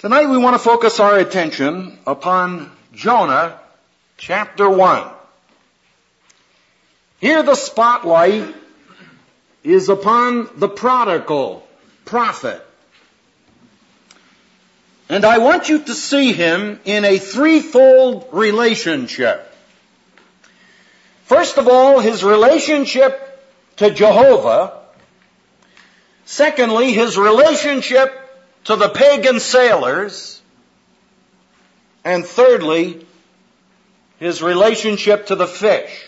Tonight we want to focus our attention upon Jonah chapter 1. Here the spotlight is upon the prodigal prophet. And I want you to see him in a threefold relationship. First of all, his relationship to Jehovah. Secondly, his relationship to the pagan sailors. And thirdly, his relationship to the fish.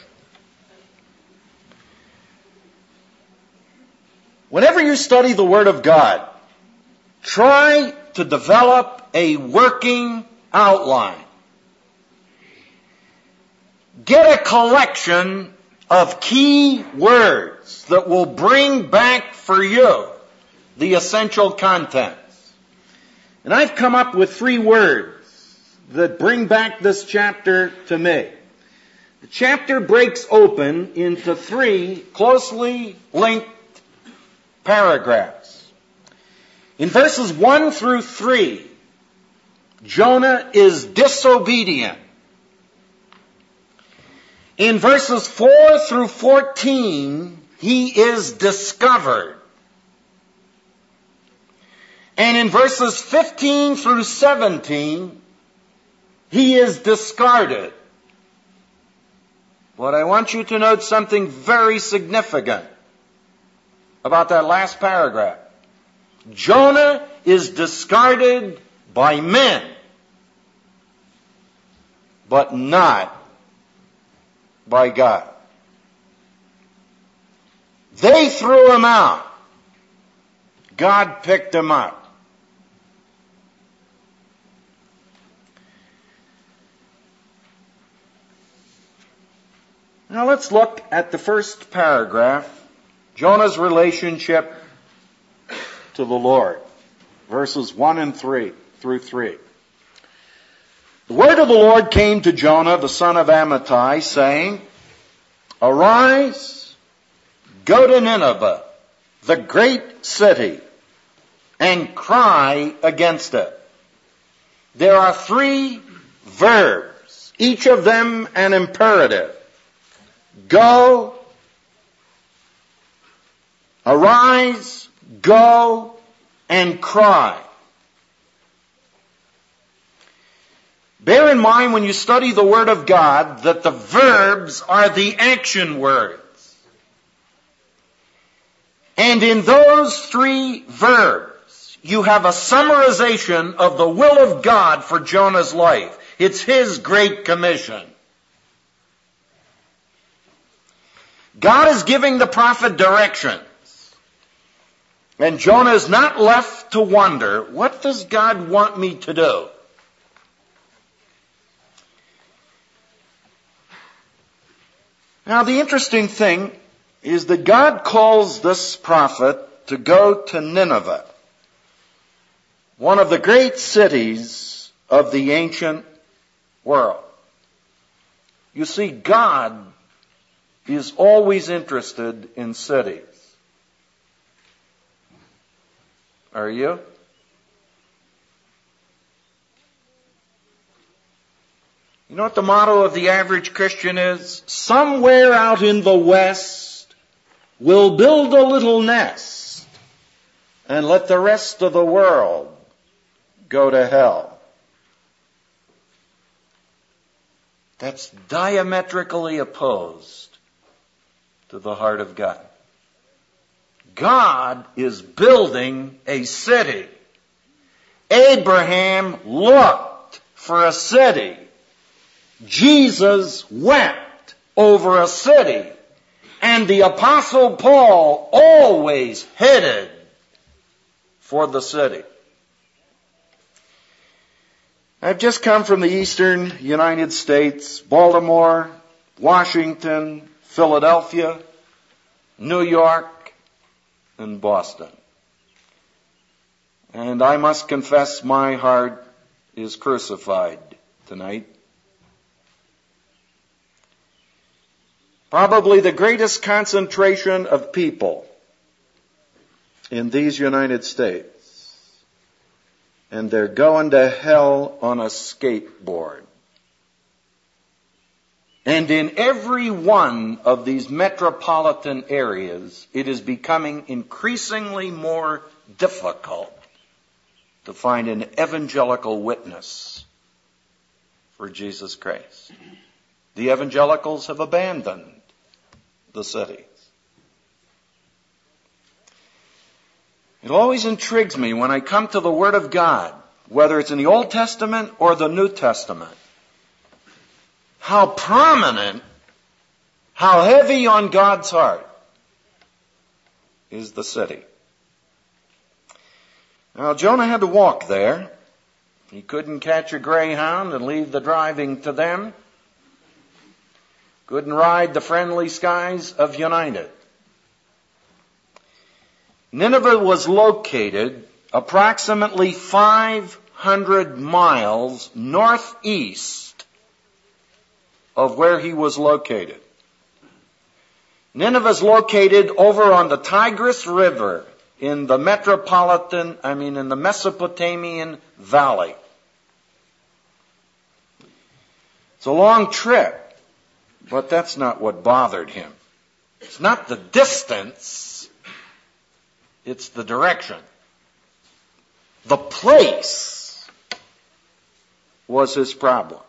Whenever you study the Word of God, try to develop a working outline. Get a collection of key words that will bring back for you the essential content. And I've come up with three words that bring back this chapter to me. The chapter breaks open into three closely linked paragraphs. In verses 1 through 3, Jonah is disobedient. In verses 4 through 14, he is discovered. And in verses 15 through 17, he is discarded. But I want you to note something very significant about that last paragraph. Jonah is discarded by men, but not by God. They threw him out. God picked him up. Now let's look at the first paragraph, Jonah's relationship to the Lord. Verses 1 and 3 through 3. The word of the Lord came to Jonah, the son of Amittai, saying, Arise, go to Nineveh, the great city, and cry against it. There are three verbs, each of them an imperative. Go, arise, go, and cry. Bear in mind when you study the Word of God that the verbs are the action words. And in those three verbs, you have a summarization of the will of God for Jonah's life. It's his great commission. God is giving the prophet directions. And Jonah is not left to wonder, what does God want me to do? Now the interesting thing is that God calls this prophet to go to Nineveh, one of the great cities of the ancient world. You see, God is always interested in cities. Are you? You know what the motto of the average Christian is? Somewhere out in the West, we'll build a little nest and let the rest of the world go to hell. That's diametrically opposed to the heart of God. God is building a city. Abraham looked for a city. Jesus wept over a city. And the apostle Paul always headed for the city. I've just come from the eastern United States, Baltimore, Washington, Philadelphia, New York, and Boston. And I must confess my heart is crucified tonight. Probably the greatest concentration of people in these United States and they're going to hell on a skateboard. And in every one of these metropolitan areas, it is becoming increasingly more difficult to find an evangelical witness for Jesus Christ. The evangelicals have abandoned the cities. It always intrigues me when I come to the Word of God, whether it's in the Old Testament or the New Testament, how prominent, how heavy on God's heart is the city. Now, Jonah had to walk there. He couldn't catch a greyhound and leave the driving to them. Couldn't ride the friendly skies of United. Nineveh was located approximately 500 miles northeast of where he was located. Nineveh is located over on the Tigris River in the metropolitan, I mean in the Mesopotamian Valley. It's a long trip, but that's not what bothered him. It's not the distance it's the direction. The place was his problem.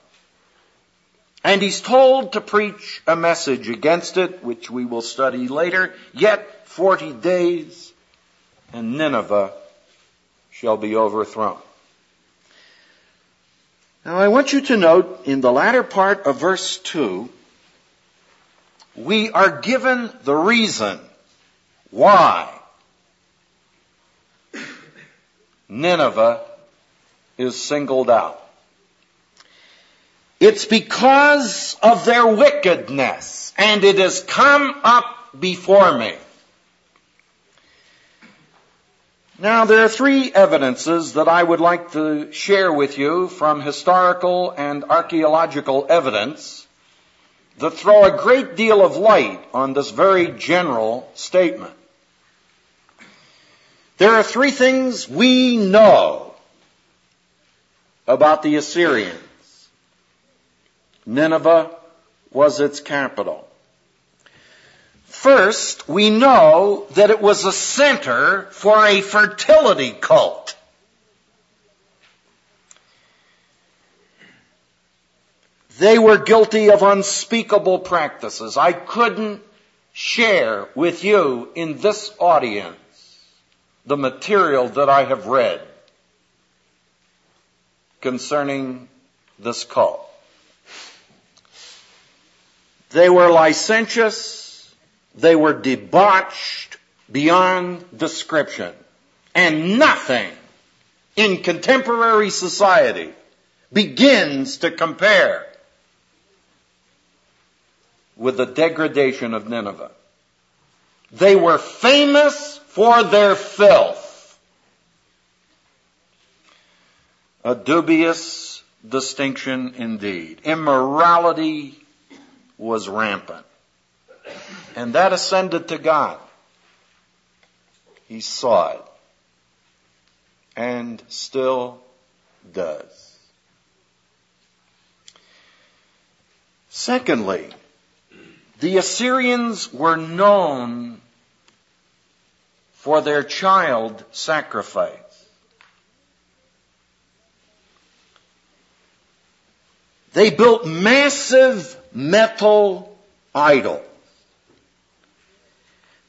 And he's told to preach a message against it, which we will study later. Yet 40 days and Nineveh shall be overthrown. Now I want you to note in the latter part of verse 2, we are given the reason why Nineveh is singled out. It's because of their wickedness, and it has come up before me. Now, there are three evidences that I would like to share with you from historical and archaeological evidence that throw a great deal of light on this very general statement. There are three things we know about the Assyrians. Nineveh was its capital. First, we know that it was a center for a fertility cult. They were guilty of unspeakable practices. I couldn't share with you in this audience the material that I have read concerning this cult. They were licentious, they were debauched beyond description, and nothing in contemporary society begins to compare with the degradation of Nineveh. They were famous for their filth. A dubious distinction indeed. Immorality was rampant. And that ascended to God. He saw it. And still does. Secondly, the Assyrians were known for their child sacrifice. They built massive metal idol.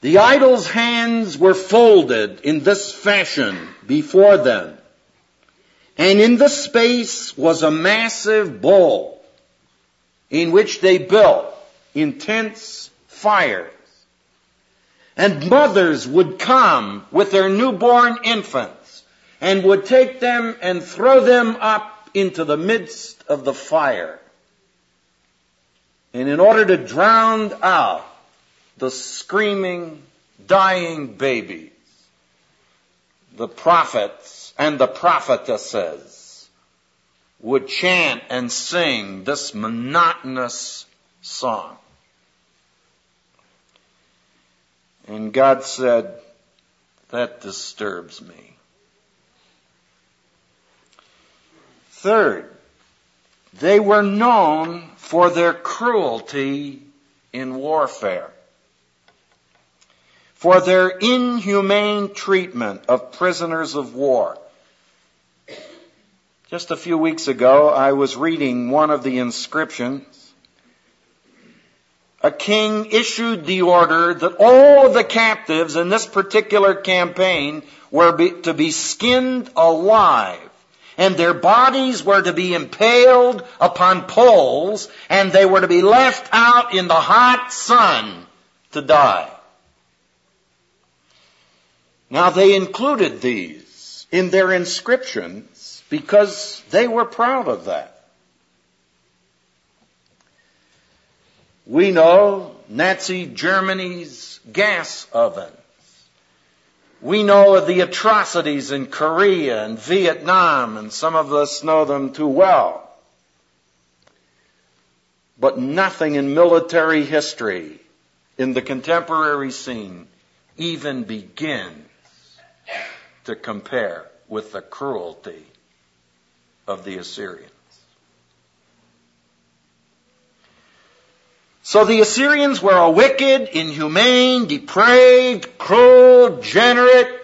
The idol's hands were folded in this fashion before them. And in the space was a massive bowl in which they built intense fires. and mothers would come with their newborn infants and would take them and throw them up into the midst of the fire. And in order to drown out the screaming, dying babies, the prophets and the prophetesses would chant and sing this monotonous song. And God said, that disturbs me. Third, they were known for their cruelty in warfare, for their inhumane treatment of prisoners of war. Just a few weeks ago, I was reading one of the inscriptions. A king issued the order that all of the captives in this particular campaign were be, to be skinned alive and their bodies were to be impaled upon poles, and they were to be left out in the hot sun to die. Now they included these in their inscriptions because they were proud of that. We know Nazi Germany's gas oven we know of the atrocities in Korea and Vietnam, and some of us know them too well. But nothing in military history in the contemporary scene even begins to compare with the cruelty of the Assyrians. So the Assyrians were a wicked, inhumane, depraved, cruel, degenerate,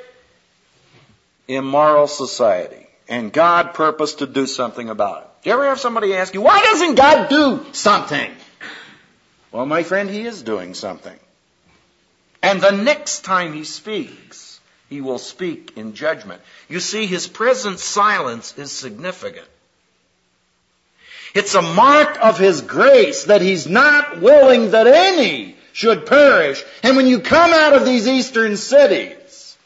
immoral society. And God purposed to do something about it. Do you ever have somebody ask you, why doesn't God do something? Well, my friend, He is doing something. And the next time He speaks, He will speak in judgment. You see, His present silence is significant. It's a mark of His grace that He's not willing that any should perish. And when you come out of these eastern cities,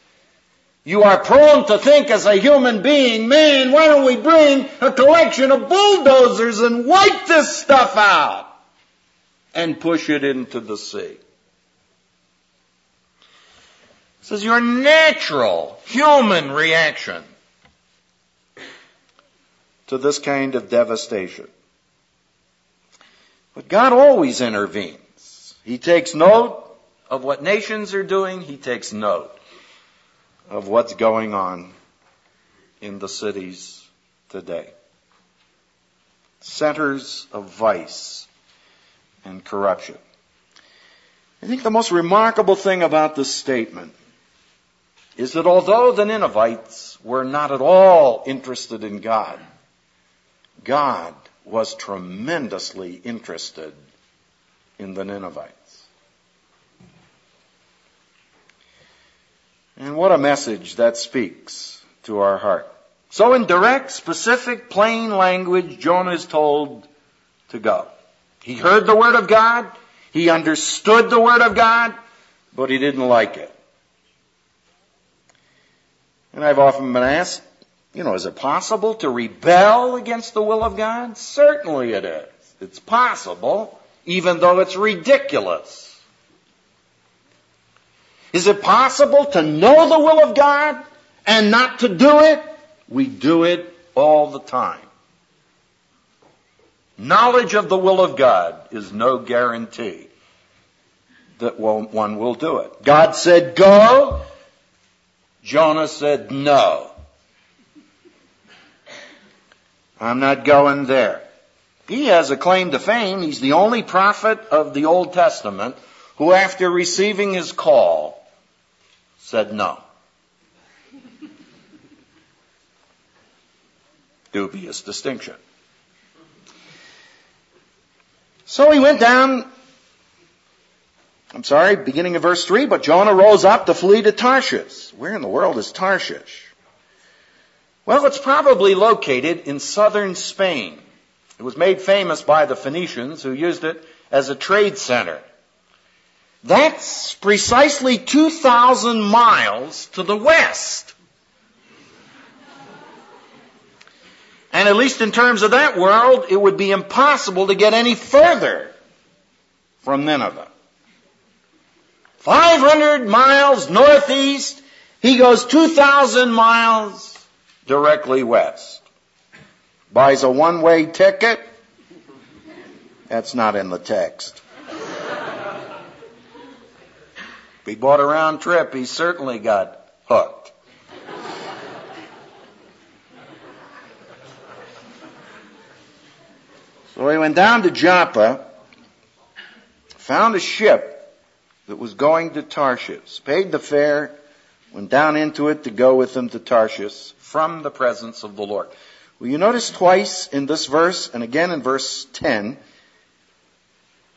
you are prone to think as a human being, man, why don't we bring a collection of bulldozers and wipe this stuff out and push it into the sea? This is your natural human reaction to this kind of devastation. But God always intervenes. He takes note of what nations are doing. He takes note of what's going on in the cities today. Centers of vice and corruption. I think the most remarkable thing about this statement is that although the Ninevites were not at all interested in God, God was tremendously interested in the Ninevites. And what a message that speaks to our heart. So in direct, specific, plain language, Jonah is told to go. He heard the word of God, he understood the word of God, but he didn't like it. And I've often been asked, you know, is it possible to rebel against the will of God? Certainly it is. It's possible, even though it's ridiculous. Is it possible to know the will of God and not to do it? We do it all the time. Knowledge of the will of God is no guarantee that one will do it. God said go. Jonah said no. I'm not going there. He has a claim to fame. He's the only prophet of the Old Testament who, after receiving his call, said no. Dubious distinction. So he went down, I'm sorry, beginning of verse 3, but Jonah rose up to flee to Tarshish. Where in the world is Tarshish? Well, it's probably located in southern Spain. It was made famous by the Phoenicians who used it as a trade center. That's precisely 2,000 miles to the west. And at least in terms of that world, it would be impossible to get any further from Nineveh. 500 miles northeast, he goes 2,000 miles directly west. Buys a one-way ticket. That's not in the text. If he bought a round trip, he certainly got hooked. So he went down to Joppa, found a ship that was going to Tarshish, paid the fare, went down into it to go with them to Tarshish from the presence of the Lord. Well, you notice twice in this verse and again in verse 10,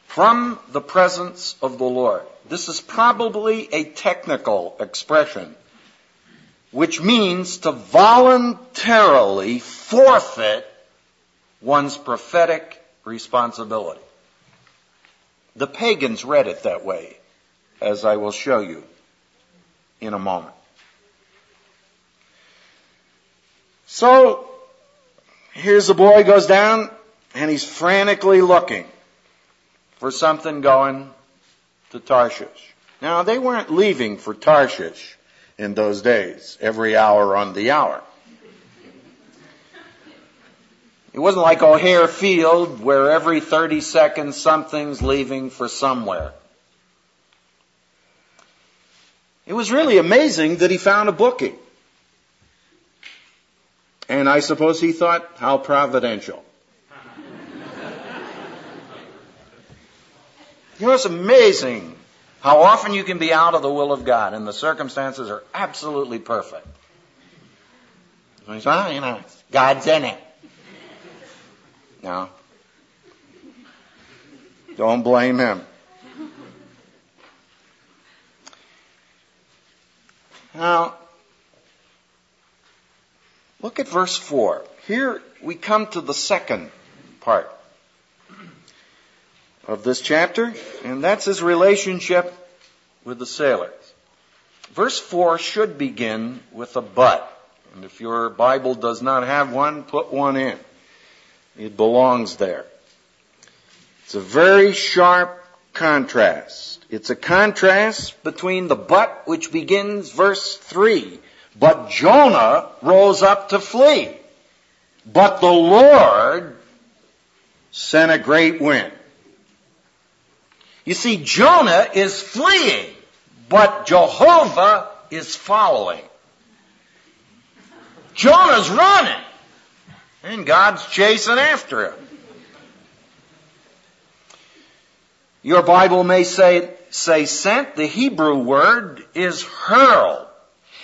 from the presence of the Lord. This is probably a technical expression, which means to voluntarily forfeit one's prophetic responsibility. The pagans read it that way as I will show you in a moment. So, here's the boy goes down and he's frantically looking for something going to Tarshish. Now, they weren't leaving for Tarshish in those days, every hour on the hour. It wasn't like O'Hare Field where every 30 seconds something's leaving for somewhere. It was really amazing that he found a booking. And I suppose he thought, how providential. you know, it's amazing how often you can be out of the will of God and the circumstances are absolutely perfect. So he said, oh, you know, God's in it. No. Don't blame him. Now, look at verse 4. Here we come to the second part of this chapter, and that's his relationship with the sailors. Verse 4 should begin with a but. And if your Bible does not have one, put one in. It belongs there. It's a very sharp contrast. It's a contrast between the but which begins verse 3. But Jonah rose up to flee. But the Lord sent a great wind. You see, Jonah is fleeing, but Jehovah is following. Jonah's running, and God's chasing after him. Your Bible may say say sent, the Hebrew word is hurl.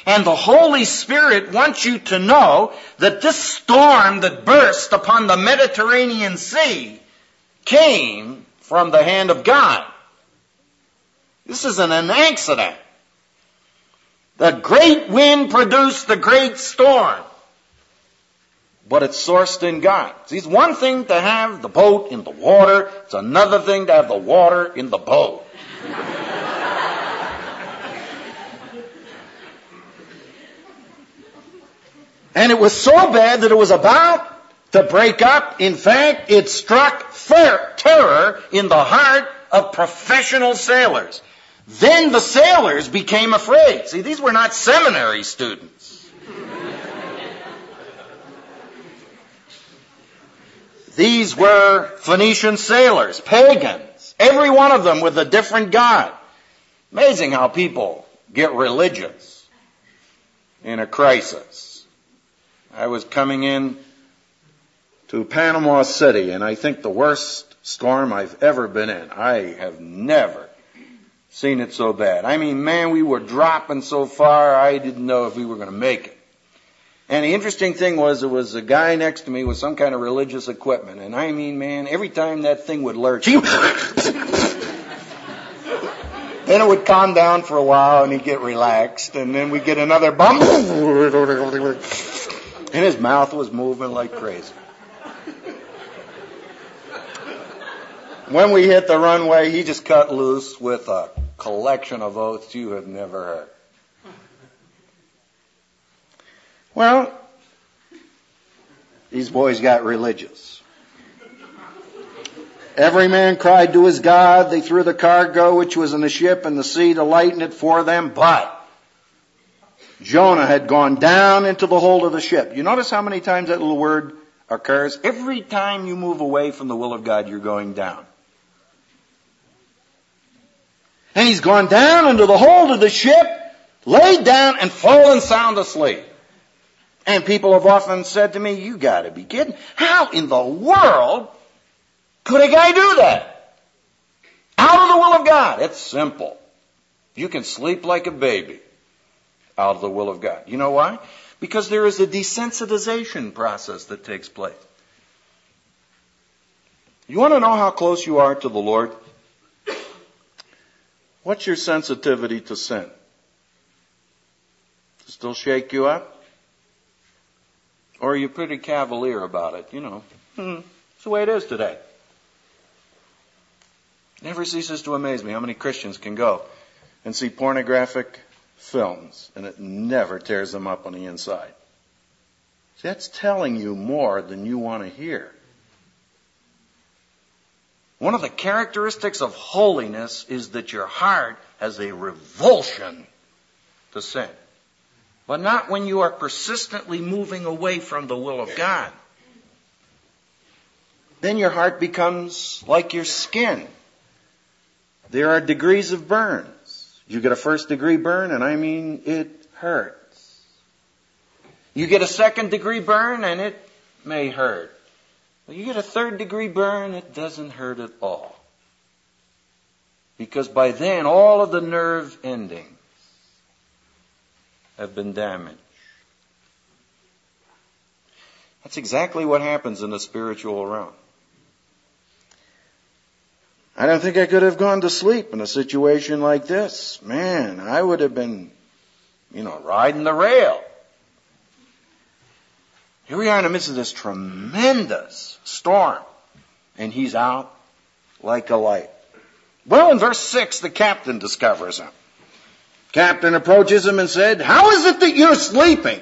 And the Holy Spirit wants you to know that this storm that burst upon the Mediterranean Sea came from the hand of God. This isn't an accident. The great wind produced the great storm. But it's sourced in God. See, it's one thing to have the boat in the water. It's another thing to have the water in the boat. And it was so bad that it was about to break up. In fact, it struck terror in the heart of professional sailors. Then the sailors became afraid. See, these were not seminary students. These were Phoenician sailors, pagans. Every one of them with a different God. Amazing how people get religious in a crisis. I was coming in to Panama City and I think the worst storm I've ever been in. I have never seen it so bad. I mean, man, we were dropping so far, I didn't know if we were going to make it. And the interesting thing was, there was a guy next to me with some kind of religious equipment. And I mean, man, every time that thing would lurch, he then it would calm down for a while and he'd get relaxed. And then we'd get another bump. and his mouth was moving like crazy. When we hit the runway, he just cut loose with a collection of oaths you have never heard. Well, these boys got religious. Every man cried to his God. They threw the cargo which was in the ship in the sea to lighten it for them. But Jonah had gone down into the hold of the ship. You notice how many times that little word occurs? Every time you move away from the will of God, you're going down. And he's gone down into the hold of the ship, laid down and fallen sound asleep. And people have often said to me, you gotta be kidding. How in the world Could a guy do that? Out of the will of God. It's simple. You can sleep like a baby out of the will of God. You know why? Because there is a desensitization process that takes place. You want to know how close you are to the Lord? What's your sensitivity to sin? Still shake you up? Or are you pretty cavalier about it? You know, hmm, it's the way it is today. Never ceases to amaze me how many Christians can go and see pornographic films and it never tears them up on the inside. See, that's telling you more than you want to hear. One of the characteristics of holiness is that your heart has a revulsion to sin. But not when you are persistently moving away from the will of God. Then your heart becomes like your skin. There are degrees of burns. You get a first degree burn, and I mean it hurts. You get a second degree burn, and it may hurt. Well, you get a third degree burn, it doesn't hurt at all. Because by then, all of the nerve endings have been damaged. That's exactly what happens in the spiritual realm. I don't think I could have gone to sleep in a situation like this. Man, I would have been, you know, riding the rail. Here we are in the midst of this tremendous storm, and he's out like a light. Well, in verse 6, the captain discovers him. Captain approaches him and said, How is it that you're sleeping?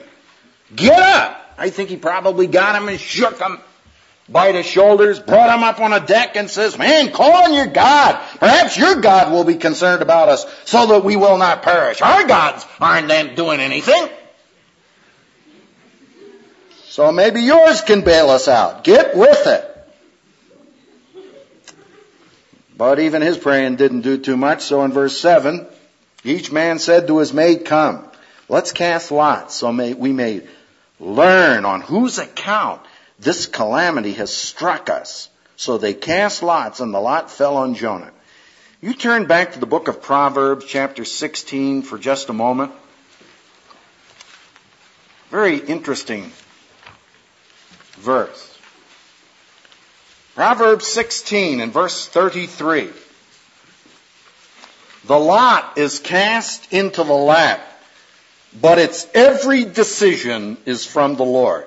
Get up! I think he probably got him and shook him by the shoulders, brought him up on a deck and says, Man, call on your God. Perhaps your God will be concerned about us so that we will not perish. Our gods aren't doing anything. So maybe yours can bail us out. Get with it. But even his praying didn't do too much. So in verse 7, each man said to his mate, Come, let's cast lots so may, we may learn on whose account this calamity has struck us. So they cast lots and the lot fell on Jonah. You turn back to the book of Proverbs, chapter 16, for just a moment. Very interesting verse. Proverbs 16 and verse 33. The lot is cast into the lap, but its every decision is from the Lord.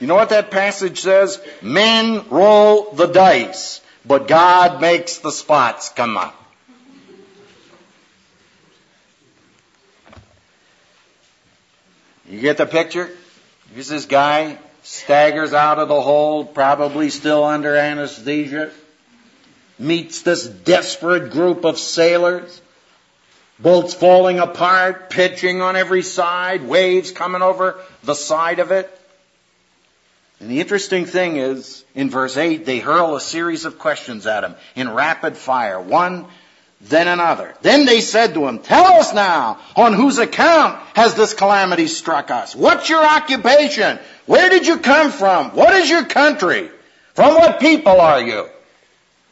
You know what that passage says? Men roll the dice, but God makes the spots come up. You get the picture? Here's this guy staggers out of the hole, probably still under anesthesia, meets this desperate group of sailors, boats falling apart, pitching on every side, waves coming over the side of it. And the interesting thing is, in verse 8, they hurl a series of questions at him in rapid fire, one, then another. Then they said to him, Tell us now, on whose account has this calamity struck us? What's your occupation? Where did you come from? What is your country? From what people are you?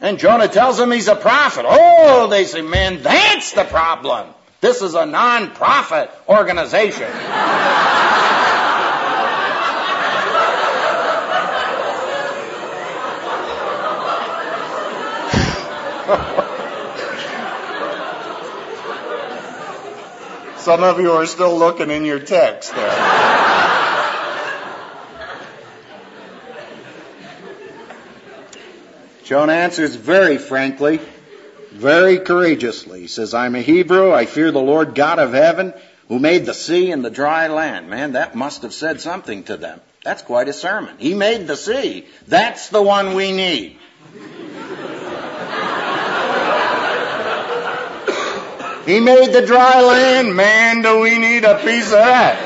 And Jonah tells them he's a prophet. Oh, they say, man, that's the problem. This is a non-profit organization. Some of you are still looking in your text there. Jonah answers very frankly, very courageously. He says, I'm a Hebrew. I fear the Lord God of heaven who made the sea and the dry land. Man, that must have said something to them. That's quite a sermon. He made the sea. That's the one we need. he made the dry land. Man, do we need a piece of that.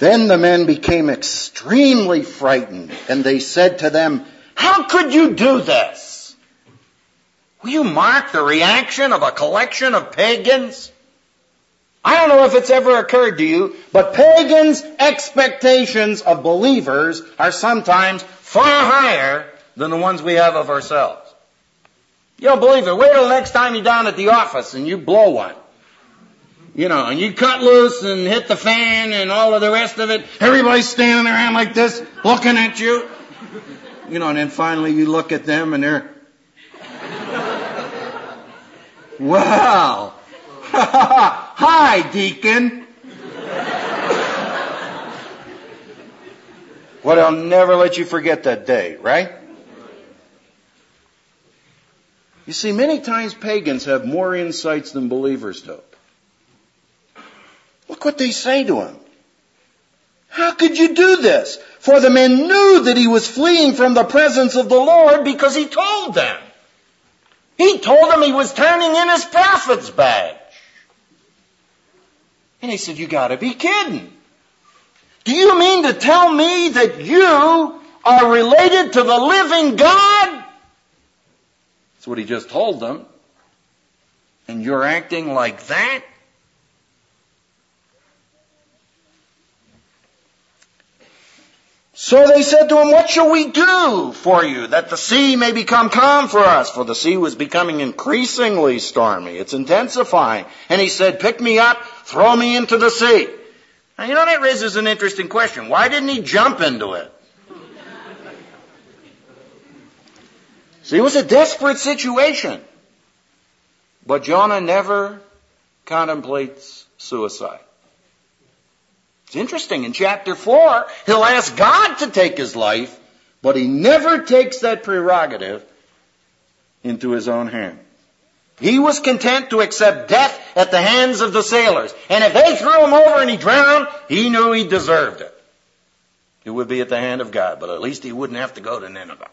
Then the men became extremely frightened, and they said to them, How could you do this? Will you mark the reaction of a collection of pagans? I don't know if it's ever occurred to you, but pagans' expectations of believers are sometimes far higher than the ones we have of ourselves. You don't believe it. Wait till the next time you're down at the office and you blow one. You know, and you cut loose and hit the fan and all of the rest of it. Everybody's standing around like this, looking at you. You know, and then finally you look at them and they're, wow. Hi, deacon. Well, I'll never let you forget that day, right? You see, many times pagans have more insights than believers do. Look what they say to him. How could you do this? For the men knew that he was fleeing from the presence of the Lord because he told them. He told them he was turning in his prophet's badge. And he said, you gotta be kidding. Do you mean to tell me that you are related to the living God? That's what he just told them. And you're acting like that? So they said to him, what shall we do for you that the sea may become calm for us? For the sea was becoming increasingly stormy. It's intensifying. And he said, pick me up, throw me into the sea. Now you know that raises an interesting question. Why didn't he jump into it? See, it was a desperate situation. But Jonah never contemplates suicide. It's interesting. In chapter 4, he'll ask God to take his life, but he never takes that prerogative into his own hand. He was content to accept death at the hands of the sailors. And if they threw him over and he drowned, he knew he deserved it. It would be at the hand of God, but at least he wouldn't have to go to Nineveh.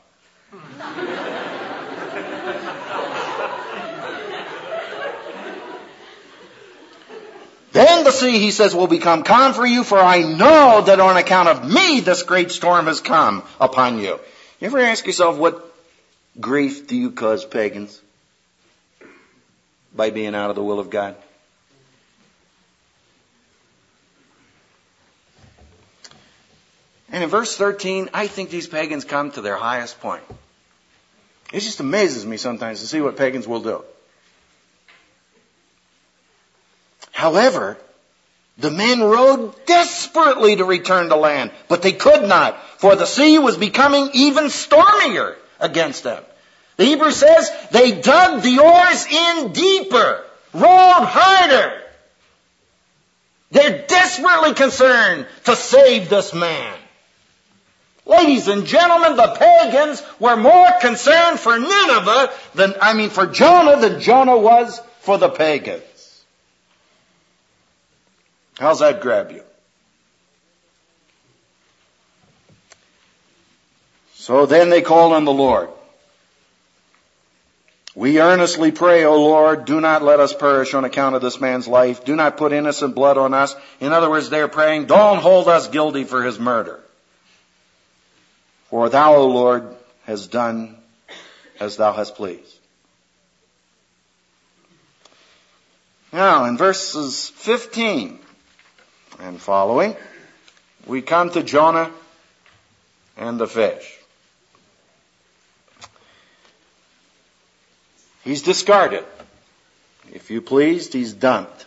Then the sea, he says, will become calm for you, for I know that on account of me this great storm has come upon you. You ever ask yourself what grief do you cause pagans? By being out of the will of God. And in verse 13, I think these pagans come to their highest point. It just amazes me sometimes to see what pagans will do. However, the men rowed desperately to return to land, but they could not, for the sea was becoming even stormier against them. The Hebrew says they dug the oars in deeper, rowed harder. They're desperately concerned to save this man. Ladies and gentlemen, the pagans were more concerned for Nineveh than, I mean, for Jonah than Jonah was for the pagans. How's that grab you? So then they called on the Lord. We earnestly pray, O Lord, do not let us perish on account of this man's life. Do not put innocent blood on us. In other words, they're praying, don't hold us guilty for his murder. For thou, O Lord, has done as thou hast pleased. Now, in verses 15 and following, we come to Jonah and the fish. He's discarded. If you pleased, he's dumped.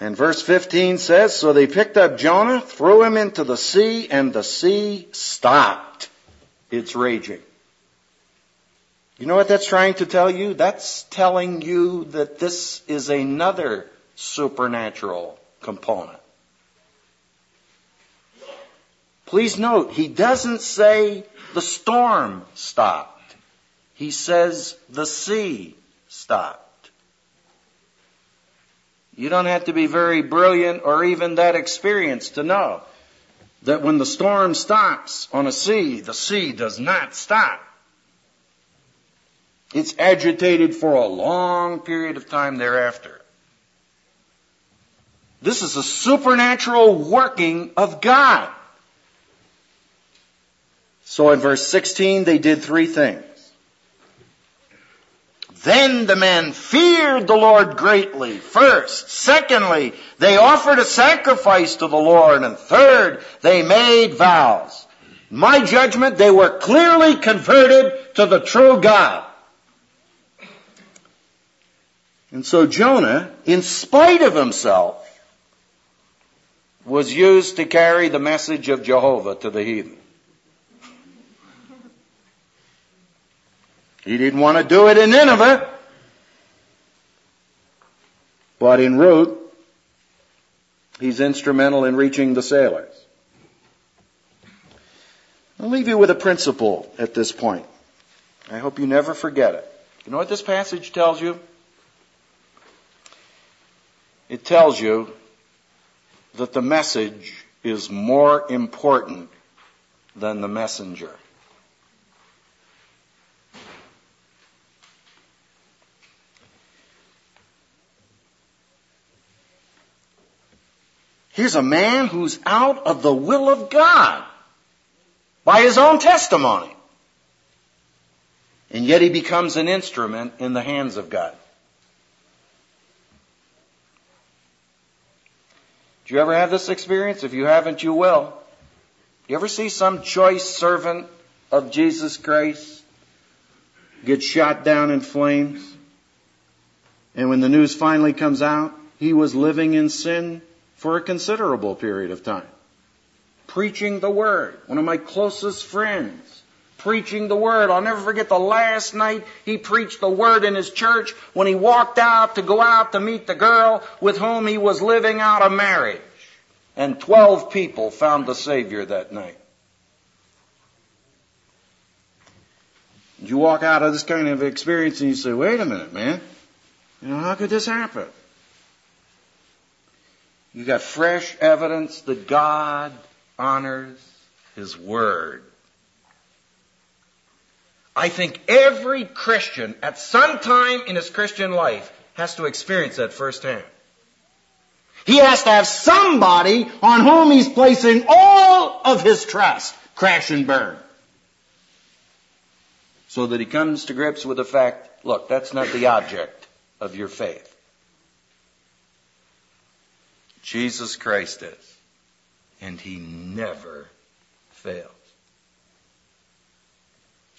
And verse 15 says, So they picked up Jonah, threw him into the sea, and the sea stopped its raging. You know what that's trying to tell you? That's telling you that this is another supernatural component. Please note, he doesn't say the storm stopped. He says the sea stopped. You don't have to be very brilliant or even that experienced to know that when the storm stops on a sea, the sea does not stop. It's agitated for a long period of time thereafter. This is a supernatural working of God. So in verse 16, they did three things. Then the men feared the Lord greatly, first. Secondly, they offered a sacrifice to the Lord. And third, they made vows. In My judgment, they were clearly converted to the true God. And so Jonah, in spite of himself, was used to carry the message of Jehovah to the heathen. He didn't want to do it in Nineveh, but in route, he's instrumental in reaching the sailors. I'll leave you with a principle at this point. I hope you never forget it. You know what this passage tells you? It tells you that the message is more important than the messenger. Here's a man who's out of the will of God by his own testimony. And yet he becomes an instrument in the hands of God. You ever have this experience? If you haven't, you will. You ever see some choice servant of Jesus Christ get shot down in flames? And when the news finally comes out, he was living in sin for a considerable period of time. Preaching the Word. One of my closest friends. Preaching the Word. I'll never forget the last night he preached the Word in his church when he walked out to go out to meet the girl with whom he was living out a marriage. And twelve people found the Savior that night. You walk out of this kind of experience and you say, wait a minute, man. You know, how could this happen? You got fresh evidence that God honors His Word. I think every Christian at some time in his Christian life has to experience that firsthand. He has to have somebody on whom he's placing all of his trust crash and burn. So that he comes to grips with the fact, look, that's not the object of your faith. Jesus Christ is. And he never fails.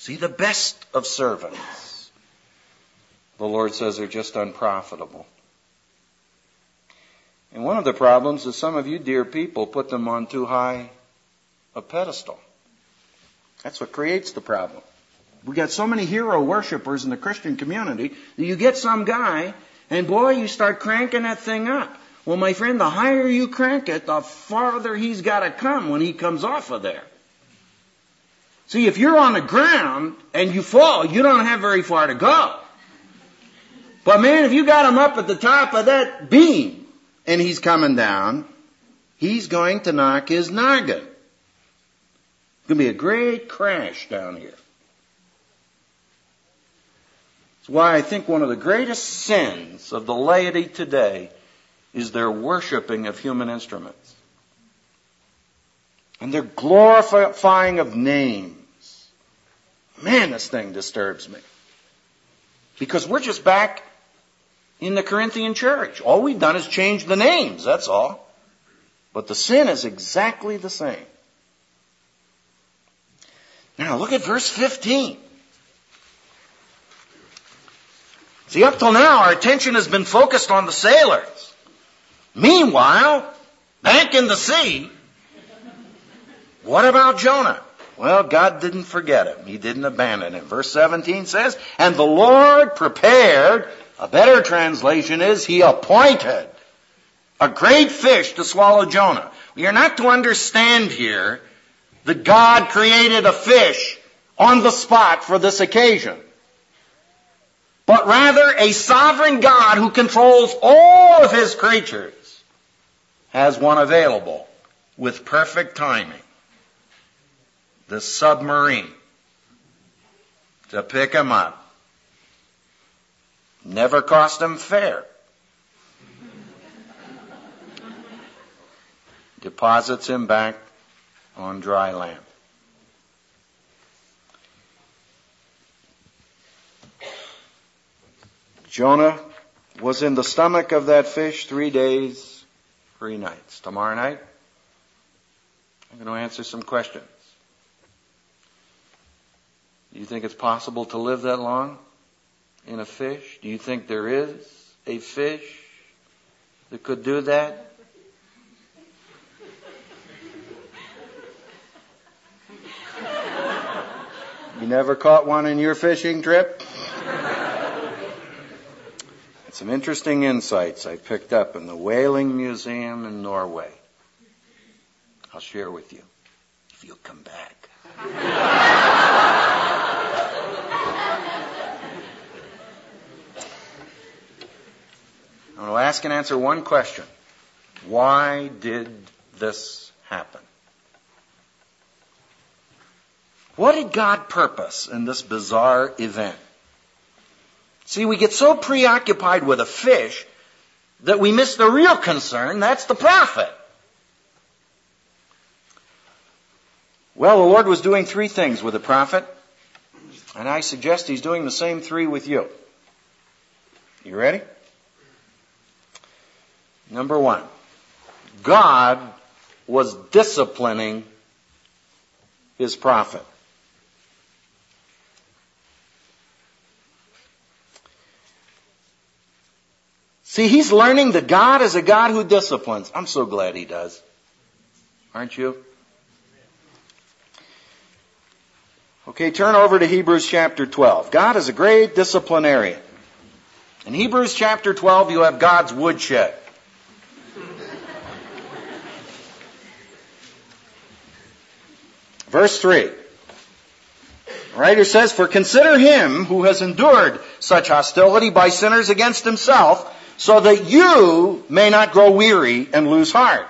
See, the best of servants, the Lord says, are just unprofitable. And one of the problems is some of you dear people put them on too high a pedestal. That's what creates the problem. We got so many hero worshippers in the Christian community that you get some guy and boy, you start cranking that thing up. Well, my friend, the higher you crank it, the farther he's got to come when he comes off of there. See, if you're on the ground and you fall, you don't have very far to go. But man, if you got him up at the top of that beam and he's coming down, he's going to knock his noggin. It's going to be a great crash down here. That's why I think one of the greatest sins of the laity today is their worshiping of human instruments. And their glorifying of names. Man, this thing disturbs me. Because we're just back in the Corinthian church. All we've done is change the names, that's all. But the sin is exactly the same. Now look at verse 15. See, up till now, our attention has been focused on the sailors. Meanwhile, back in the sea, what about Jonah? Well, God didn't forget him. He didn't abandon him. Verse 17 says, And the Lord prepared, a better translation is, He appointed a great fish to swallow Jonah. We are not to understand here that God created a fish on the spot for this occasion. But rather a sovereign God who controls all of His creatures has one available with perfect timing. The submarine to pick him up. Never cost him fare. Deposits him back on dry land. Jonah was in the stomach of that fish three days, three nights. Tomorrow night, I'm going to answer some questions. Do you think it's possible to live that long in a fish? Do you think there is a fish that could do that? You never caught one in your fishing trip? Some interesting insights I picked up in the Whaling Museum in Norway. I'll share with you if you'll come back. I'm going to ask and answer one question. Why did this happen? What did God purpose in this bizarre event? See, we get so preoccupied with a fish that we miss the real concern, that's the prophet. Well, the Lord was doing three things with the prophet, and I suggest he's doing the same three with you. You ready? Number one, God was disciplining his prophet. See, he's learning that God is a God who disciplines. I'm so glad he does. Aren't you? Okay, turn over to Hebrews chapter 12. God is a great disciplinarian. In Hebrews chapter 12, you have God's woodshed. Verse 3. The writer says, For consider him who has endured such hostility by sinners against himself, so that you may not grow weary and lose heart.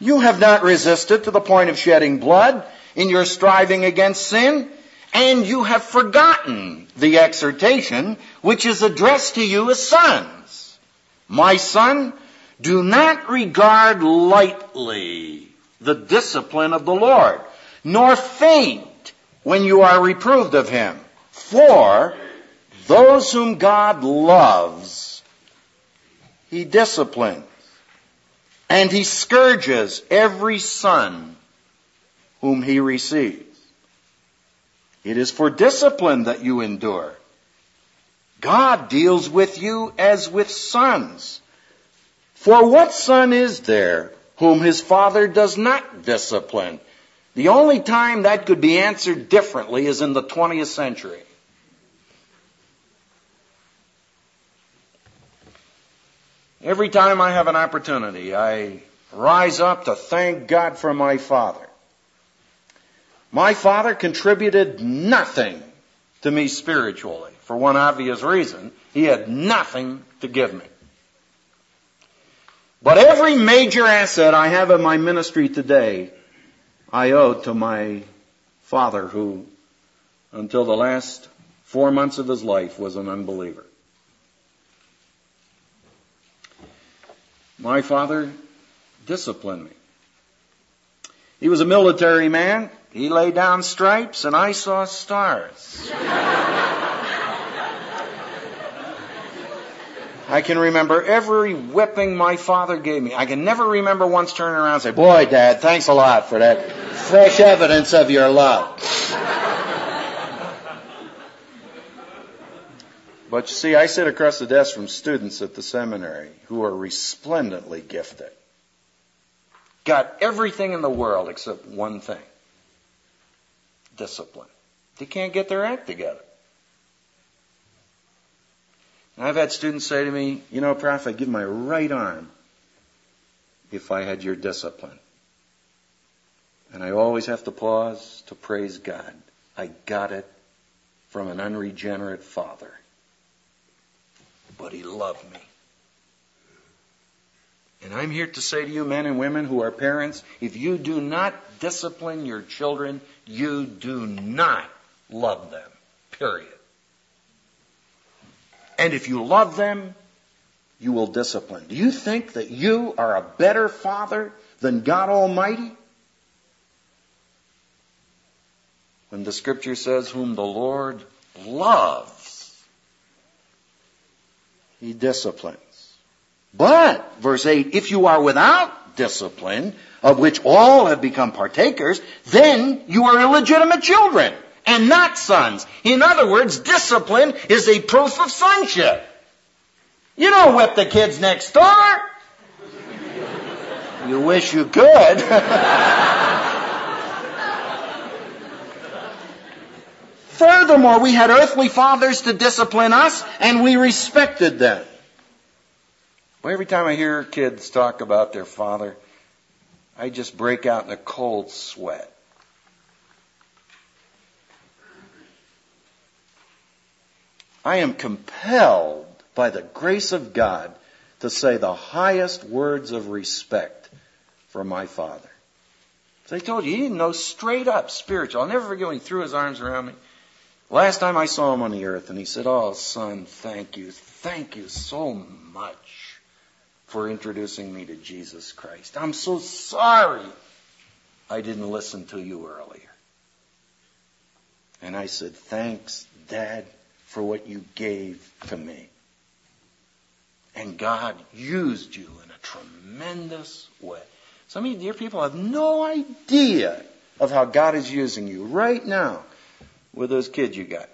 You have not resisted to the point of shedding blood in your striving against sin, and you have forgotten the exhortation which is addressed to you as sons. My son, do not regard lightly the discipline of the Lord, nor faint when you are reproved of him. For those whom God loves, he disciplines. And he scourges every son whom he receives. It is for discipline that you endure. God deals with you as with sons. For what son is there whom his father does not discipline? The only time that could be answered differently is in the 20th century. Every time I have an opportunity, I rise up to thank God for my father. My father contributed nothing to me spiritually. For one obvious reason, he had nothing to give me. But every major asset I have in my ministry today, I owe to my father who, until the last four months of his life, was an unbeliever. My father disciplined me. He was a military man. He laid down stripes and I saw stars. I can remember every whipping my father gave me. I can never remember once turning around and say, boy, dad, thanks a lot for that fresh evidence of your love. But you see, I sit across the desk from students at the seminary who are resplendently gifted. Got everything in the world except one thing. Discipline. They can't get their act together. And I've had students say to me, you know, Prof, I'd give my right arm if I had your discipline. And I always have to pause to praise God. I got it from an unregenerate father but he loved me. And I'm here to say to you, men and women who are parents, if you do not discipline your children, you do not love them. Period. And if you love them, you will discipline. Do you think that you are a better father than God Almighty? When the scripture says, whom the Lord loves, He disciplines. But, verse 8, if you are without discipline, of which all have become partakers, then you are illegitimate children and not sons. In other words, discipline is a proof of sonship. You don't whip the kids next door. You wish you could. Furthermore, we had earthly fathers to discipline us, and we respected them. Well, every time I hear kids talk about their father, I just break out in a cold sweat. I am compelled by the grace of God to say the highest words of respect for my father. As I told you, he didn't know straight up spiritual. I'll never forget when he threw his arms around me. Last time I saw him on the earth, and he said, Oh, son, thank you. Thank you so much for introducing me to Jesus Christ. I'm so sorry I didn't listen to you earlier. And I said, Thanks, Dad, for what you gave to me. And God used you in a tremendous way. Some of you dear people have no idea of how God is using you right now with those kids you got.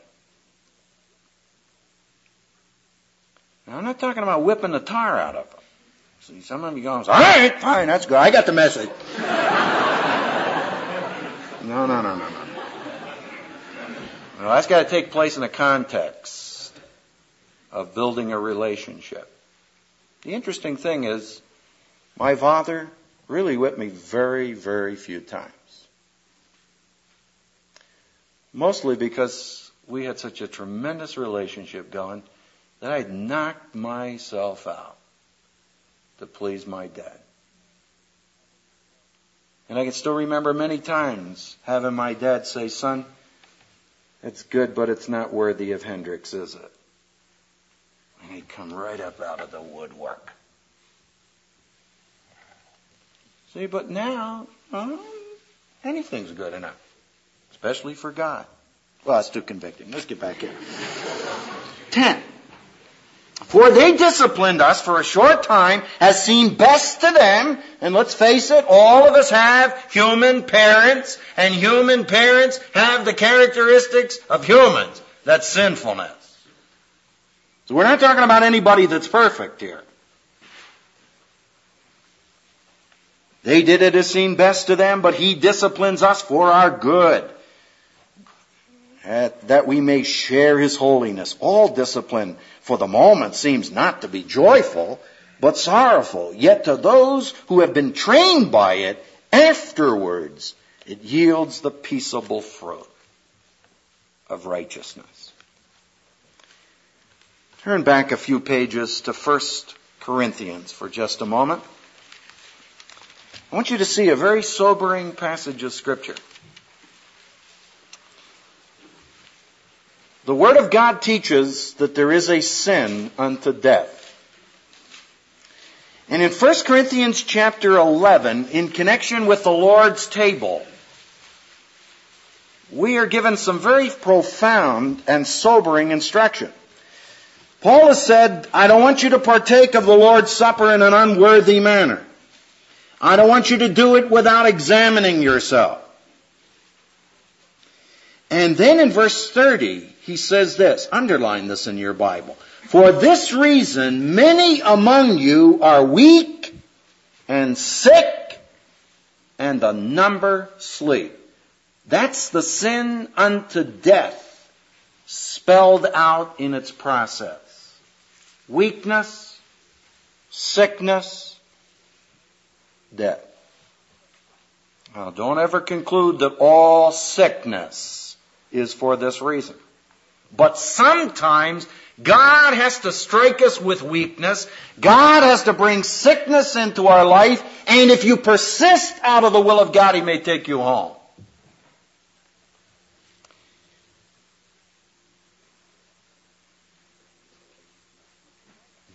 Now, I'm not talking about whipping the tar out of them. See, some of you going, all right, fine, that's good. I got the message. no, no, no, no, no. That's got to take place in the context of building a relationship. The interesting thing is, my father really whipped me very, very few times. Mostly because we had such a tremendous relationship going that I'd knocked myself out to please my dad. And I can still remember many times having my dad say, son, it's good, but it's not worthy of Hendricks, is it? And he'd come right up out of the woodwork. See, but now, well, anything's good enough, especially for God. Well, that's too convicting. Let's get back in. Ten. For they disciplined us for a short time as seemed best to them. And let's face it, all of us have human parents, and human parents have the characteristics of humans. That's sinfulness. So we're not talking about anybody that's perfect here. They did it as seemed best to them, but He disciplines us for our good that we may share his holiness. All discipline for the moment seems not to be joyful, but sorrowful. Yet to those who have been trained by it, afterwards it yields the peaceable fruit of righteousness. Turn back a few pages to 1 Corinthians for just a moment. I want you to see a very sobering passage of scripture. The Word of God teaches that there is a sin unto death. And in 1 Corinthians chapter 11, in connection with the Lord's table, we are given some very profound and sobering instruction. Paul has said, I don't want you to partake of the Lord's Supper in an unworthy manner. I don't want you to do it without examining yourself. And then in verse 30, he says this, underline this in your Bible. For this reason, many among you are weak and sick, and a number sleep. That's the sin unto death spelled out in its process. Weakness, sickness, death. Now, don't ever conclude that all sickness is for this reason. But sometimes God has to strike us with weakness. God has to bring sickness into our life. And if you persist out of the will of God, He may take you home.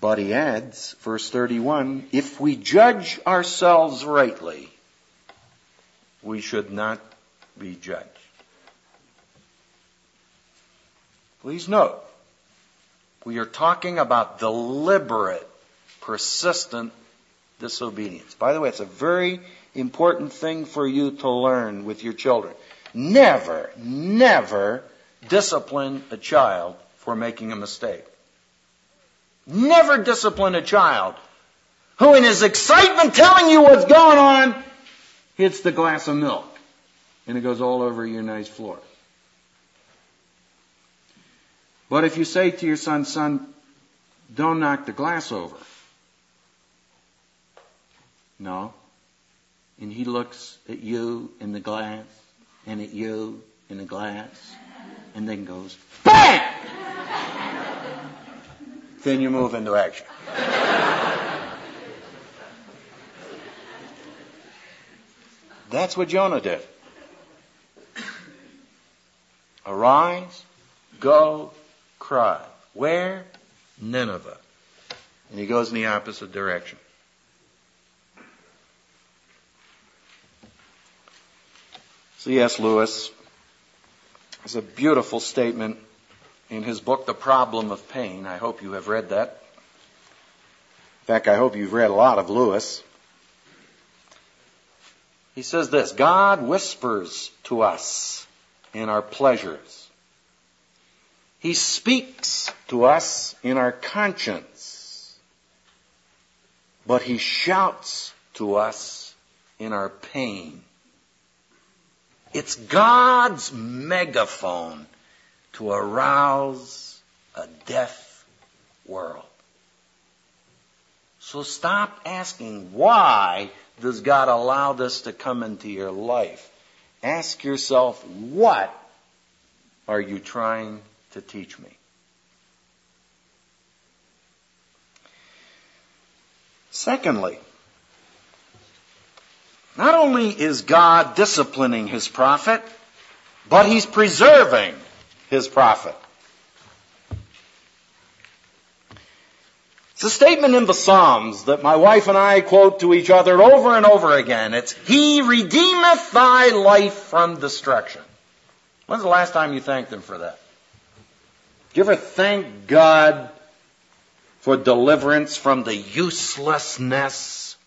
But he adds, verse 31, if we judge ourselves rightly, we should not be judged. Please note, We are talking about deliberate, persistent disobedience. By the way, it's a very important thing for you to learn with your children. Never, never discipline a child for making a mistake. Never discipline a child who in his excitement telling you what's going on hits the glass of milk and it goes all over your nice floor. But if you say to your son, son, don't knock the glass over. No. And he looks at you in the glass and at you in the glass and then goes, BANG! then you move into action. That's what Jonah did. Arise, go, cry. Where? Nineveh. And he goes in the opposite direction. C.S. Lewis has a beautiful statement in his book, The Problem of Pain. I hope you have read that. In fact, I hope you've read a lot of Lewis. He says this God whispers to us in our pleasures. He speaks to us in our conscience. But he shouts to us in our pain. It's God's megaphone to arouse a deaf world. So stop asking why does God allow this to come into your life? Ask yourself, what are you trying to teach me? Secondly, not only is God disciplining his prophet, but he's preserving his prophet. It's a statement in the Psalms that my wife and I quote to each other over and over again. It's, He redeemeth thy life from destruction. When's the last time you thanked Him for that? Do you ever thank God for deliverance from the uselessness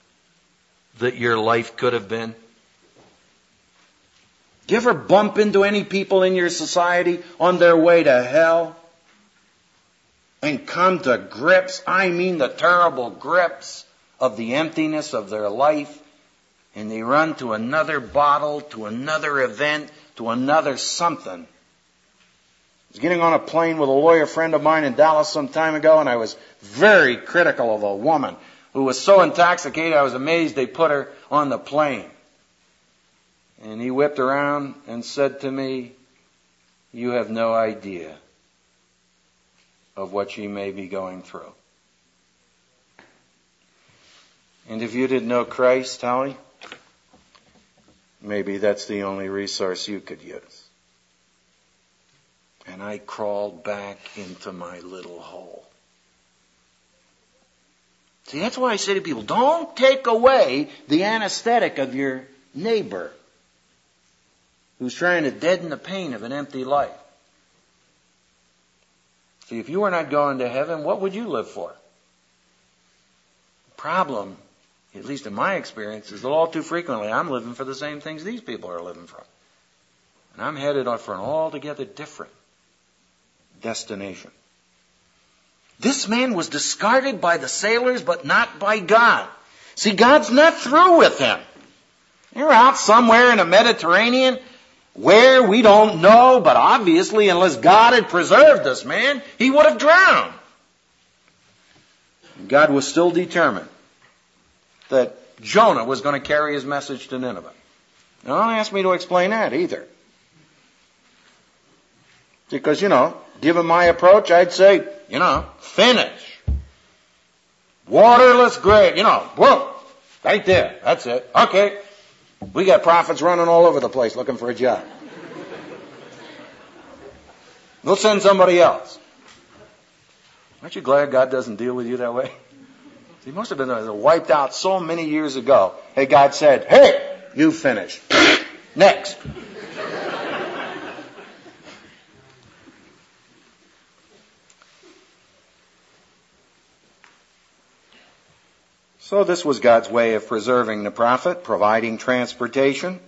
that your life could have been? Do you ever bump into any people in your society on their way to hell? And come to grips, I mean the terrible grips of the emptiness of their life, and they run to another bottle, to another event, to another something. Was getting on a plane with a lawyer friend of mine in Dallas some time ago, and I was very critical of a woman who was so intoxicated I was amazed they put her on the plane. And he whipped around and said to me, You have no idea of what she may be going through. And if you didn't know Christ, Holly, maybe that's the only resource you could use. And I crawled back into my little hole. See, that's why I say to people, don't take away the anesthetic of your neighbor who's trying to deaden the pain of an empty life. See, if you were not going to heaven, what would you live for? The problem, at least in my experience, is that all too frequently I'm living for the same things these people are living for. And I'm headed for an altogether different destination. This man was discarded by the sailors, but not by God. See, God's not through with him. You're out somewhere in the Mediterranean where we don't know, but obviously, unless God had preserved this man, he would have drowned. God was still determined that Jonah was going to carry his message to Nineveh. Now, don't ask me to explain that either. Because, you know, given my approach, I'd say, you know, finish. Waterless grave, you know, whoa, right there, that's it. Okay, we got prophets running all over the place looking for a job. We'll send somebody else. Aren't you glad God doesn't deal with you that way? He must have been uh, wiped out so many years ago. Hey, God said, hey, you finish. Next. So this was God's way of preserving the prophet, providing transportation,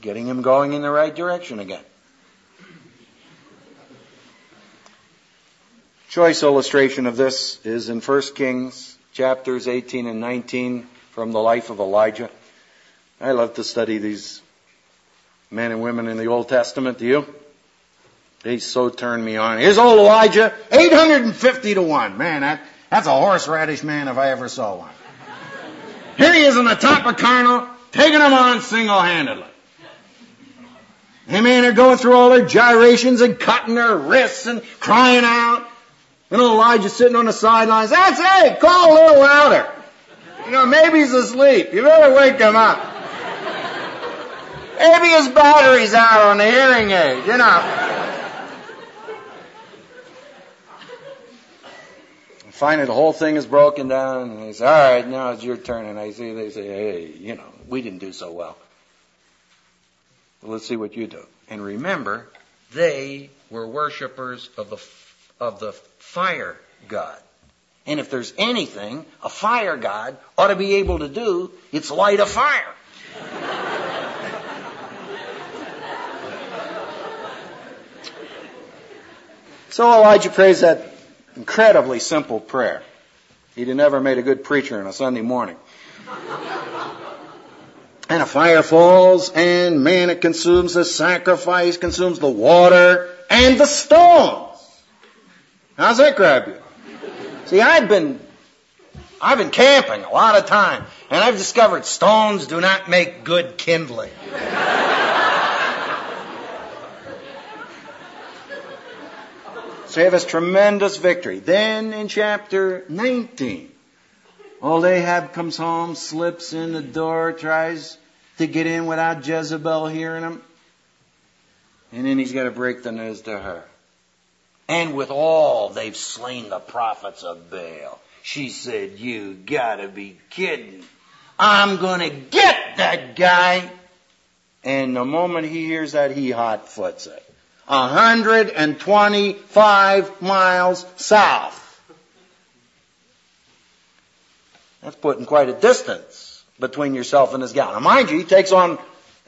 getting him going in the right direction again. Choice illustration of this is in 1 Kings chapters 18 and 19 from the life of Elijah. I love to study these men and women in the Old Testament. Do you? They so turn me on. Here's old Elijah, 850 to 1. Man, that, that's a horseradish man if I ever saw one. Here he is on the top of Carmel, taking them on single-handedly. Amen. They're going through all their gyrations and cutting their wrists and crying out. And Elijah sitting on the sidelines. That's it. Call a little louder. You know, maybe he's asleep. You better wake him up. Maybe his battery's out on the hearing aid, you know. Finally, the whole thing is broken down, and they say, all right, now it's your turn. And I see, they say, hey, you know, we didn't do so well. well let's see what you do. And remember, they were worshippers of the, of the fire god. And if there's anything a fire god ought to be able to do, it's light a fire. so Elijah prays that incredibly simple prayer. He'd have never made a good preacher on a Sunday morning. and a fire falls, and man, it consumes the sacrifice, consumes the water, and the stones. How's that grab you? See, I've been, I've been camping a lot of time, and I've discovered stones do not make good kindling. So you have this tremendous victory. Then in chapter 19, old Ahab comes home, slips in the door, tries to get in without Jezebel hearing him. And then he's got to break the news to her. And with all they've slain the prophets of Baal. She said, you gotta be kidding. I'm gonna get that guy. And the moment he hears that, he hot foots it. 125 miles south. That's putting quite a distance between yourself and this guy. Now mind you, he takes on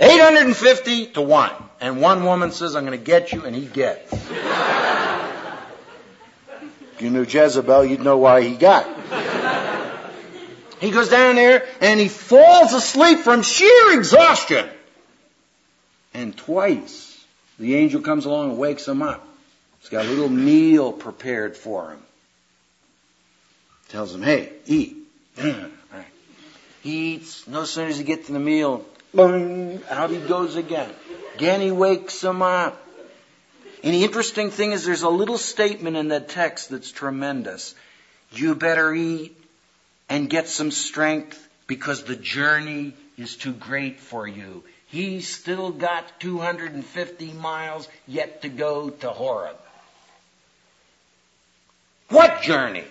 850 to 1. And one woman says, I'm going to get you, and he gets. if you knew Jezebel, you'd know why he got. He goes down there and he falls asleep from sheer exhaustion. And twice the angel comes along and wakes him up. He's got a little meal prepared for him. Tells him, hey, eat. He eats. No sooner does he get to the meal, boom, out he goes again. Again he wakes him up. And the interesting thing is there's a little statement in that text that's tremendous. You better eat and get some strength because the journey is too great for you. He's still got 250 miles yet to go to Horeb. What journey?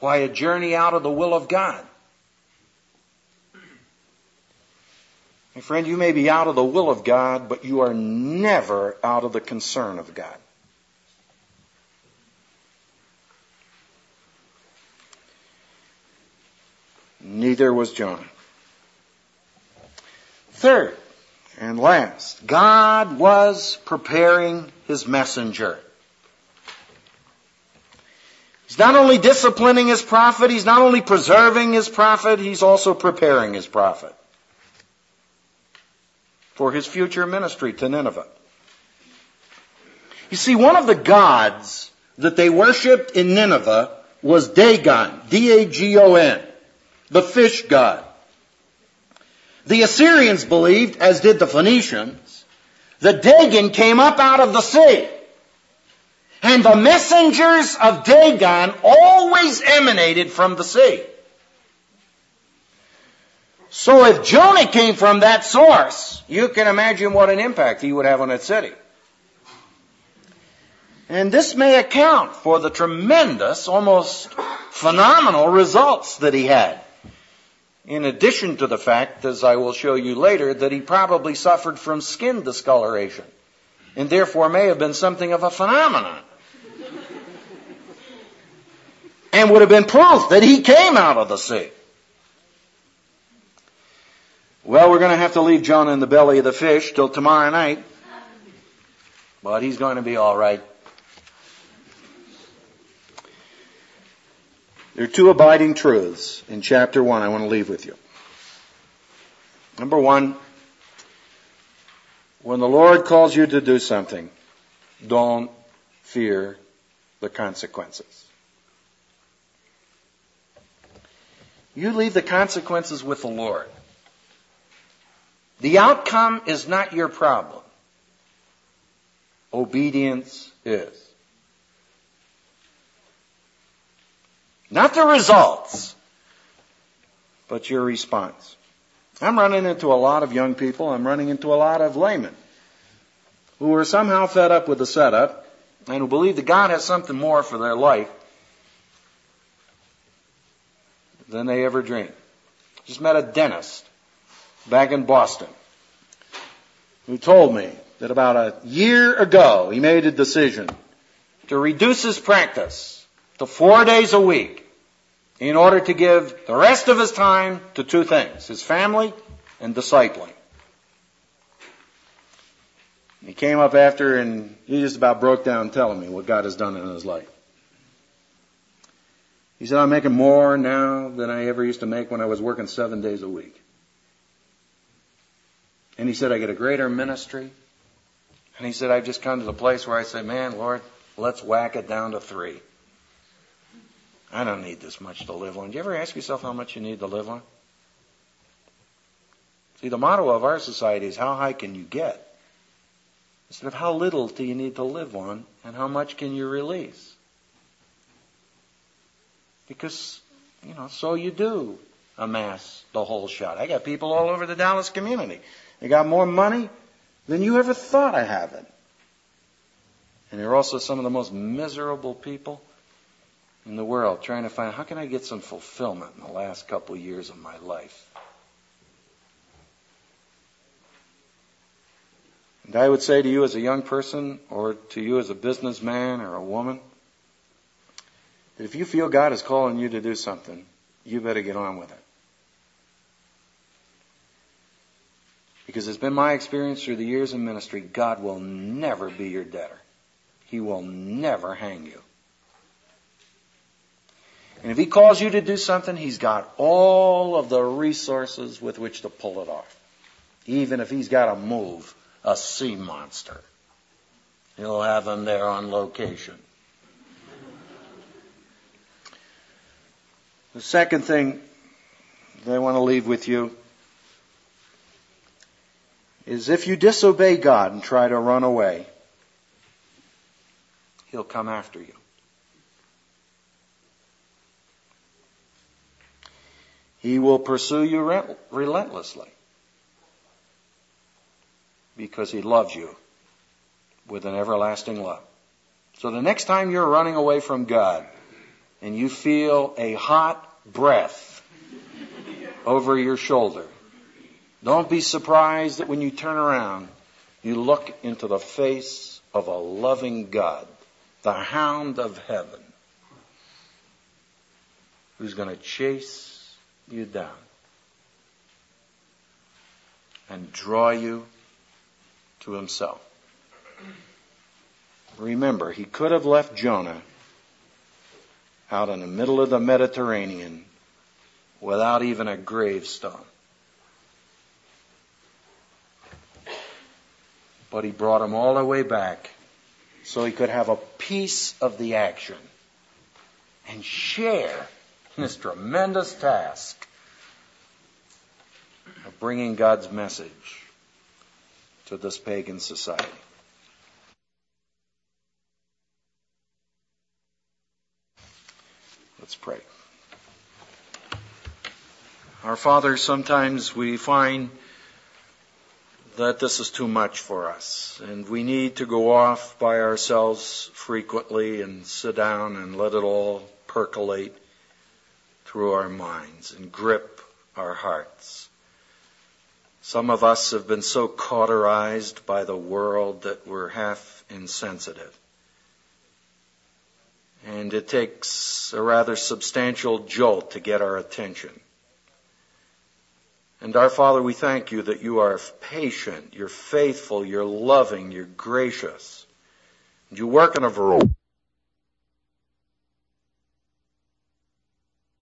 Why, a journey out of the will of God. My friend, you may be out of the will of God, but you are never out of the concern of God. Neither was Jonah. Third and last, God was preparing his messenger. He's not only disciplining his prophet, he's not only preserving his prophet, he's also preparing his prophet for his future ministry to Nineveh. You see, one of the gods that they worshipped in Nineveh was Dagon, D-A-G-O-N, the fish god. The Assyrians believed, as did the Phoenicians, that Dagon came up out of the sea. And the messengers of Dagon always emanated from the sea. So if Jonah came from that source, you can imagine what an impact he would have on that city. And this may account for the tremendous, almost phenomenal results that he had. In addition to the fact, as I will show you later, that he probably suffered from skin discoloration and therefore may have been something of a phenomenon. and would have been proof that he came out of the sea. Well, we're going to have to leave Jonah in the belly of the fish till tomorrow night. But he's going to be all right. There are two abiding truths in chapter one I want to leave with you. Number one, when the Lord calls you to do something, don't fear the consequences. You leave the consequences with the Lord. The outcome is not your problem. Obedience is. Not the results, but your response. I'm running into a lot of young people. I'm running into a lot of laymen who are somehow fed up with the setup and who believe that God has something more for their life than they ever dreamed. Just met a dentist back in Boston who told me that about a year ago he made a decision to reduce his practice to four days a week in order to give the rest of his time to two things, his family and discipling. He came up after and he just about broke down telling me what God has done in his life. He said, I'm making more now than I ever used to make when I was working seven days a week. And he said, I get a greater ministry. And he said, I've just come to the place where I say, man, Lord, let's whack it down to three. I don't need this much to live on. Do you ever ask yourself how much you need to live on? See, the motto of our society is how high can you get? Instead of how little do you need to live on and how much can you release? Because, you know, so you do amass the whole shot. I got people all over the Dallas community. They got more money than you ever thought of having. And they're also some of the most miserable people in the world trying to find how can I get some fulfillment in the last couple of years of my life. And I would say to you as a young person or to you as a businessman or a woman, that if you feel God is calling you to do something, you better get on with it. Because it's been my experience through the years in ministry, God will never be your debtor. He will never hang you. And if He calls you to do something, He's got all of the resources with which to pull it off. Even if He's got to move a sea monster. He'll have him there on location. The second thing I want to leave with you is if you disobey God and try to run away, He'll come after you. He will pursue you relentlessly because he loves you with an everlasting love. So the next time you're running away from God and you feel a hot breath over your shoulder, don't be surprised that when you turn around, you look into the face of a loving God, the hound of heaven, who's going to chase you down and draw you to himself. Remember, he could have left Jonah out in the middle of the Mediterranean without even a gravestone. But he brought him all the way back so he could have a piece of the action and share this tremendous task of bringing God's message to this pagan society. Let's pray. Our Father, sometimes we find that this is too much for us, and we need to go off by ourselves frequently and sit down and let it all percolate through our minds and grip our hearts. Some of us have been so cauterized by the world that we're half insensitive. And it takes a rather substantial jolt to get our attention. And our Father, we thank you that you are patient, you're faithful, you're loving, you're gracious. You work in a variety